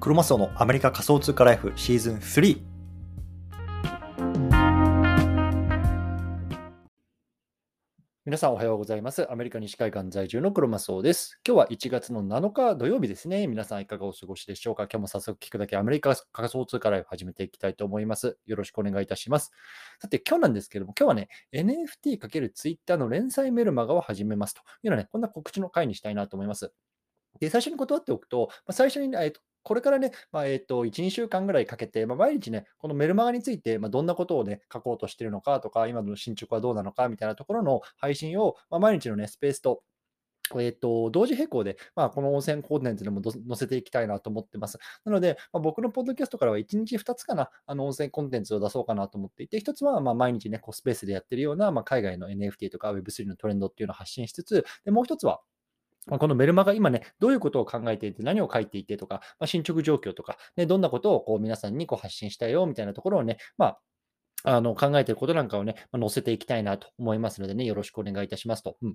クロマスオのアメリカ仮想通貨ライフシーズン3皆さんおはようございます。アメリカ西海岸在住のクロマスオです。今日は1月の7日土曜日ですね。皆さんいかがお過ごしでしょうか？今日も早速聞くだけアメリカ仮想通貨ライフ始めていきたいと思います。よろしくお願いいたします。さて今日なんですけども、今日はね、NFT×Twitter の連載メルマガを始めますというのはね、こんな告知の回にしたいなと思います。で、最初に断っておくと、まあ、最初に、えっとこれからね、まあ、えっと、1、2週間ぐらいかけて、まあ、毎日ね、このメルマガについて、まあ、どんなことをね、書こうとしてるのかとか、今の進捗はどうなのかみたいなところの配信を、まあ、毎日のね、スペースと、えっと、同時並行で、まあ、この温泉コーデンツでも載せていきたいなと思ってます。なので、まあ、僕のポッドキャストからは1日2つかな、あの温泉コンテンツを出そうかなと思っていて、1つはま毎日ね、こうスペースでやってるような、まあ、海外の NFT とか Web3 のトレンドっていうのを発信しつつ、でもう1つは、このメルマガ、今ね、どういうことを考えていて、何を書いていてとか、まあ、進捗状況とか、ね、どんなことをこう皆さんにこう発信したいよみたいなところをね、まあ、あの考えていることなんかをね、まあ、載せていきたいなと思いますのでね、よろしくお願いいたしますと。うん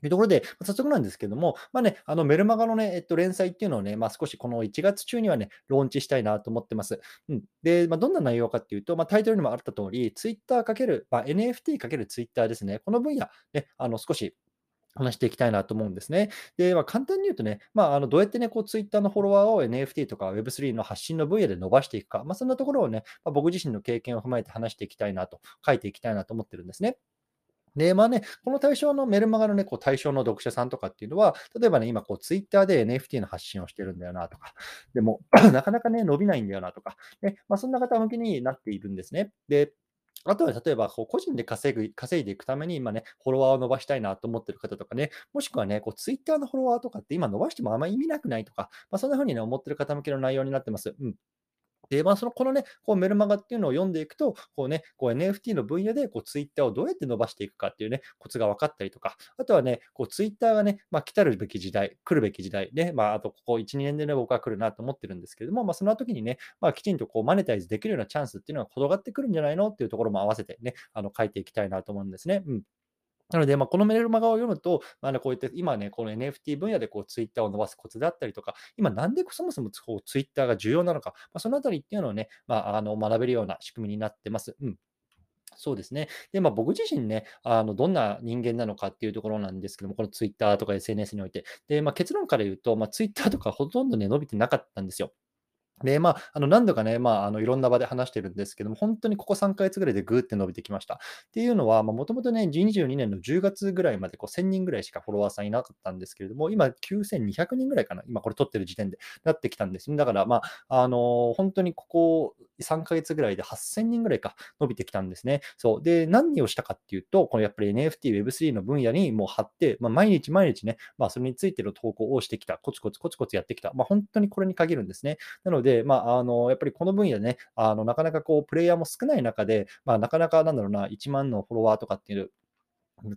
というところで、早速なんですけども、まあね、あのメルマガのね、えっと、連載っていうのをね、まあ、少しこの1月中にはね、ローンチしたいなと思ってます。うん、で、まあ、どんな内容かっていうと、まあ、タイトルにもあった通り、Twitter× まあ、NFT×Twitter ですね、この分野、ね、あの少し話していきたいなと思うんですね。で、まあ、簡単に言うとね、まあ、あのどうやってね、こう、ツイッターのフォロワーを NFT とか Web3 の発信の分野で伸ばしていくか、まあ、そんなところをね、まあ、僕自身の経験を踏まえて話していきたいなと、書いていきたいなと思ってるんですね。で、まあね、この対象のメルマガのね、こう対象の読者さんとかっていうのは、例えばね、今こうツイッターで NFT の発信をしてるんだよなとか、でも なかなかね、伸びないんだよなとか、ね、まあ、そんな方向けになっているんですね。で、あとは例えば、こう個人で稼ぐ稼いでいくために、今ね、フォロワーを伸ばしたいなと思ってる方とかね、もしくはね、こうツイッターのフォロワーとかって今伸ばしてもあんまり意味なくないとか、まあ、そんな風にね、思ってる方向けの内容になってます。うん。で、まあ、その、このね、こうメルマガっていうのを読んでいくと、こうね、こう NFT の分野で、こうツイッターをどうやって伸ばしていくかっていうね、コツが分かったりとか、あとはね、こうツイッターがね、まあ、来たるべき時代、来るべき時代ね、まあ、あとここ1、2年でね、僕は来るなと思ってるんですけれども、まあ、その時にね、まあ、きちんとこうマネタイズできるようなチャンスっていうのが転がってくるんじゃないのっていうところも合わせてね、あの書いていきたいなと思うんですね。うん。なので、まあ、このメルマガを読むと、まあね、こうやって今ね、この NFT 分野でこうツイッターを伸ばすコツであったりとか、今なんでそもそもこうツイッターが重要なのか、まあ、そのあたりっていうのをね、まあ、あの学べるような仕組みになってます。うん。そうですね。で、まあ、僕自身ね、あのどんな人間なのかっていうところなんですけども、このツイッターとか SNS において。で、まあ、結論から言うと、まあ、ツイッターとかほとんどね、伸びてなかったんですよ。で、まあ、あの何度かね、まあ、あのいろんな場で話してるんですけども、本当にここ3ヶ月ぐらいでぐーって伸びてきました。っていうのは、もともとね、22年の10月ぐらいまでこう1000人ぐらいしかフォロワーさんいなかったんですけれども、今9200人ぐらいかな、今これ撮ってる時点でなってきたんですね。だから、まあ、あの本当にここ3ヶ月ぐらいで8000人ぐらいか伸びてきたんですね。そう。で、何をしたかっていうと、このやっぱり NFT、Web3 の分野にもう貼って、まあ、毎日毎日ね、まあ、それについての投稿をしてきた、コツコツコツコツやってきた。まあ、本当にこれに限るんですね。なので、まあ、あのやっぱりこの分野でね、あのなかなかこう、プレイヤーも少ない中で、まあ、なかなかなんだろうな、1万のフォロワーとかっていう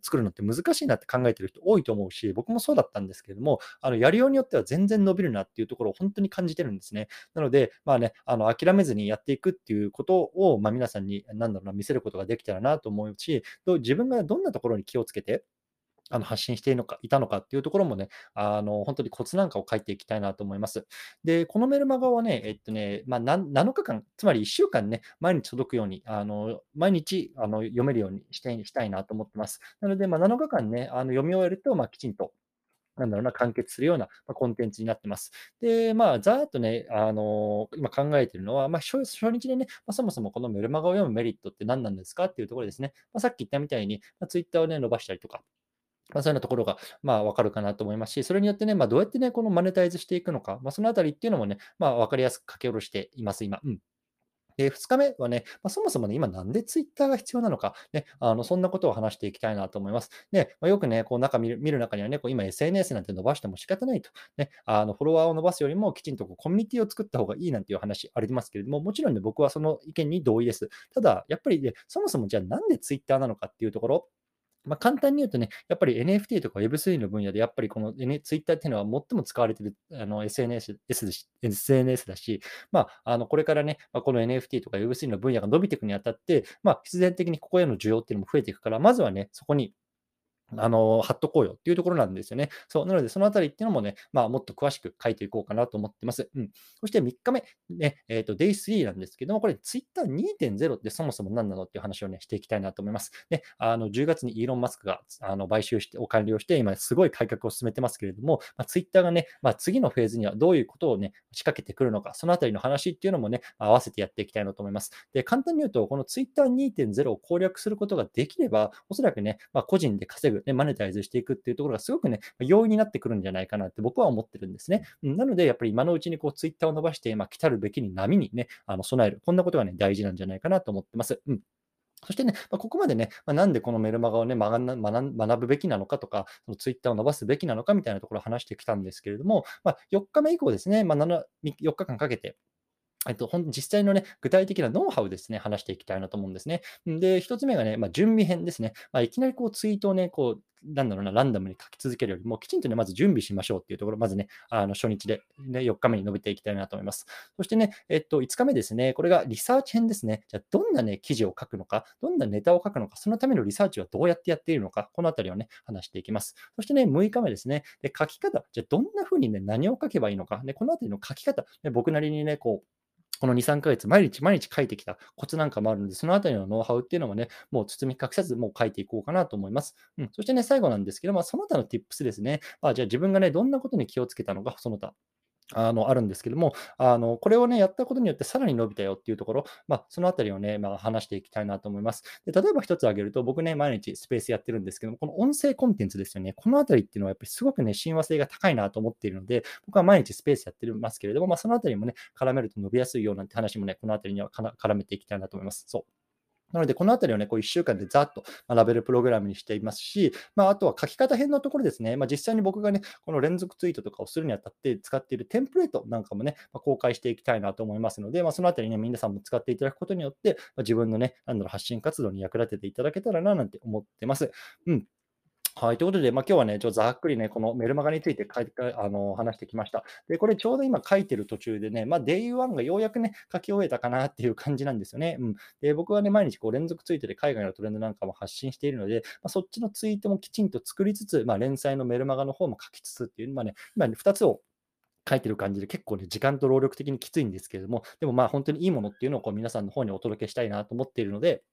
作るのって難しいなって考えてる人多いと思うし、僕もそうだったんですけれども、あのやりようによっては全然伸びるなっていうところを本当に感じてるんですね。なので、まあね、あの諦めずにやっていくっていうことを、まあ、皆さんに、なんだろうな、見せることができたらなと思うし、自分がどんなところに気をつけて、あの発信しているのかいたのかっていうところもね、あの本当にコツなんかを書いていきたいなと思います。で、このメルマガはね、えっとね、まあ、7日間、つまり1週間ね、毎日届くように、あの毎日あの読めるようにしてしたいなと思ってます。なので、まあ、7日間ね、あの読み終えると、まあ、きちんとなんだろうな、完結するような、まコンテンツになってます。で、まあ、ざーっとね、あのー、今考えてるのは、まあ初、初日でね、まあ、そもそもこのメルマガを読むメリットって何なんですかっていうところですね。まあ、さっき言ったみたいに、まあ、ツイッターをね、伸ばしたりとか、まあ、そういうようなところが、まあ、わかるかなと思いますし、それによってね、まあ、どうやってね、このマネタイズしていくのか、まあ、そのあたりっていうのもね、まあ、わかりやすく書き下ろしています、今。うん。で、2日目はね、まあ、そもそもね、今なんでツイッターが必要なのか、ね、あのそんなことを話していきたいなと思います。で、まあ、よくね、こう中見る見る中にはね、こう今 SNS なんて伸ばしても仕方ないと。ね、あのフォロワーを伸ばすよりもきちんとこうコミュニティを作った方がいいなんていう話ありますけれども、もちろんね、僕はその意見に同意です。ただ、やっぱりね、そもそもじゃあなんでツイッターなのかっていうところ、まあ、簡単に言うとね、やっぱり NFT とか Web3 の分野で、やっぱりこの、N、Twitter っていうのは最も使われてるあの SNS, SNS だし、まあ、あのこれからね、まあ、この NFT とか Web3 の分野が伸びていくにあたって、まあ、必然的にここへの需要っていうのも増えていくから、まずはね、そこにあの、貼っとこうよっていうところなんですよね。そう。なので、そのあたりっていうのもね、まあ、もっと詳しく書いていこうかなと思ってます。うん。そして3日目、ね、えっ、と、Day3 なんですけども、これ Twitter2.0 ってそもそも何なのっていう話をね、していきたいなと思います。で、あの、10月にイーロン・マスクがあの買収して、お完了して、今すごい改革を進めてますけれども、まあ、Twitter がね、まあ、次のフェーズにはどういうことをね、仕掛けてくるのか、そのあたりの話っていうのもね、合わせてやっていきたいなと思います。で、簡単に言うと、この Twitter2.0 を攻略することができれば、おそらくね、まあ、個人で稼ぐ、ね、マネタイズしていくっていうところがすごくね、容易になってくるんじゃないかなって僕は思ってるんですね。うん、なので、やっぱり今のうちにこうツイッターを伸ばして、まあ、来たるべきに波にね、あの備える。こんなことがね、大事なんじゃないかなと思ってます。うん。そしてね、まあ、ここまでね、まあ、なんでこのメルマガをね、学学ぶべきなのかとか、そのツイッターを伸ばすべきなのかみたいなところを話してきたんですけれども、まあ、4日目以降ですね、まあ、4日間かけて、えっと、ほん実際のね、具体的なノウハウですね、話していきたいなと思うんですね。で、一つ目がね、まあ、準備編ですね。まあ、いきなりこうツイートをね、こう、なんだろうな、ランダムに書き続けるよりも、きちんとね、まず準備しましょうっていうところ、まずね、あの初日で、ね、4日目に述べていきたいなと思います。そしてね、えっと、5日目ですね、これがリサーチ編ですね。じゃあ、どんなね、記事を書くのか、どんなネタを書くのか、そのためのリサーチはどうやってやっているのか、このあたりをね、話していきます。そしてね、6日目ですね、で書き方、じゃあ、どんな風にね、何を書けばいいのか、ね、このあたりの書き方、ね、僕なりにね、こう、この2、3ヶ月、毎日毎日書いてきたコツなんかもあるので、そのあたりのノウハウっていうのもね、もう包み隠さず、もう書いていこうかなと思います。うん、そしてね、最後なんですけど、まあ、その他の tips ですね。まあ、じゃあ自分がね、どんなことに気をつけたのか、その他。あの、あるんですけども、あの、これをね、やったことによってさらに伸びたよっていうところ、まあ、そのあたりをね、まあ、話していきたいなと思います。で、例えば一つ挙げると、僕ね、毎日スペースやってるんですけども、この音声コンテンツですよね。このあたりっていうのはやっぱりすごくね、親和性が高いなと思っているので、僕は毎日スペースやってますけれども、まあ、そのあたりもね、絡めると伸びやすいようなんて話もね、このあたりには絡めていきたいなと思います。そう。なので、このあたりをね、こう1週間でざっとラベルプログラムにしていますし、まあ、あとは書き方編のところですね、まあ、実際に僕がね、この連続ツイートとかをするにあたって使っているテンプレートなんかもね、まあ、公開していきたいなと思いますので、まあ、そのあたりね、皆さんも使っていただくことによって、まあ、自分のね、なんだろう、発信活動に役立てていただけたらな、なんて思ってます。うん。はい。ということで、まあ、今日はね、ちょっとざっくりね、このメルマガについて書いてあの話してきました。で、これちょうど今書いてる途中でね、まあ、Day1 がようやくね、書き終えたかなっていう感じなんですよね。うん。で、僕はね、毎日こう連続ツイートで海外のトレンドなんかも発信しているので、まあ、そっちのツイートもきちんと作りつつ、まあ、連載のメルマガの方も書きつつっていう、まあね、今ね、2つを書いてる感じで結構ね、時間と労力的にきついんですけれども、でもまあ本当にいいものっていうのをこう皆さんの方にお届けしたいなと思っているので、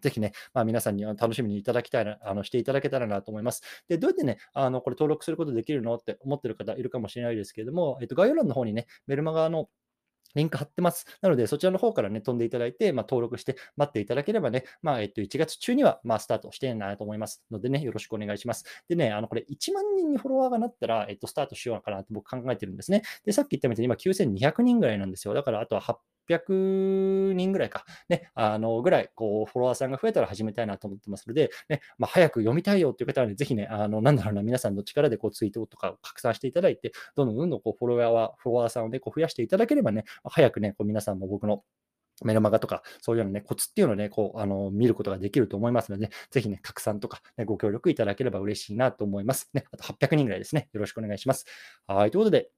ぜひね、まあ、皆さんに楽しみにいただきたいな、あのしていただけたらなと思います。で、どうやってね、あのこれ登録することできるのって思ってる方いるかもしれないですけれども、えっと、概要欄の方にね、メルマガのリンク貼ってます。なので、そちらの方からね、飛んでいただいて、まあ、登録して待っていただければね、まあ、えっと、1月中には、まあ、スタートしてなと思いますのでね、よろしくお願いします。でね、あの、これ、1万人にフォロワーがなったら、えっと、スタートしようかなって僕考えてるんですね。で、さっき言ったみたいに今9200人ぐらいなんですよ。だから、あとは800 600人ぐらいか、ね、あの、ぐらい、こう、フォロワーさんが増えたら始めたいなと思ってますので、ね、まあ、早く読みたいよっていう方はね、ぜひね、あの、なんだろうな、皆さんの力でこう、ツイートとかを拡散していただいて、どんどんどんどんこう、フォロワー、フォロワーさんをね、こう、増やしていただければね、早くね、こう、皆さんも僕のメルマガとか、そういうようなね、コツっていうのをね、こう、あの、見ることができると思いますので、ね、ぜひね、拡散とか、ね、ご協力いただければ嬉しいなと思います。ね、あと800人ぐらいですね。よろしくお願いします。はい、ということで、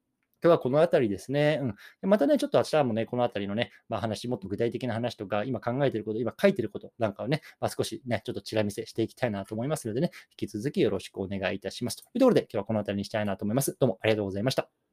今日はこの辺りですね。うん。またね、ちょっと明日もね、この辺りのね、まあ、話、もっと具体的な話とか、今考えてること、今書いてることなんかをね、まあ、少しね、ちょっとチラ見せしていきたいなと思いますのでね、引き続きよろしくお願いいたします。というところで、今日はこの辺りにしたいなと思います。どうもありがとうございました。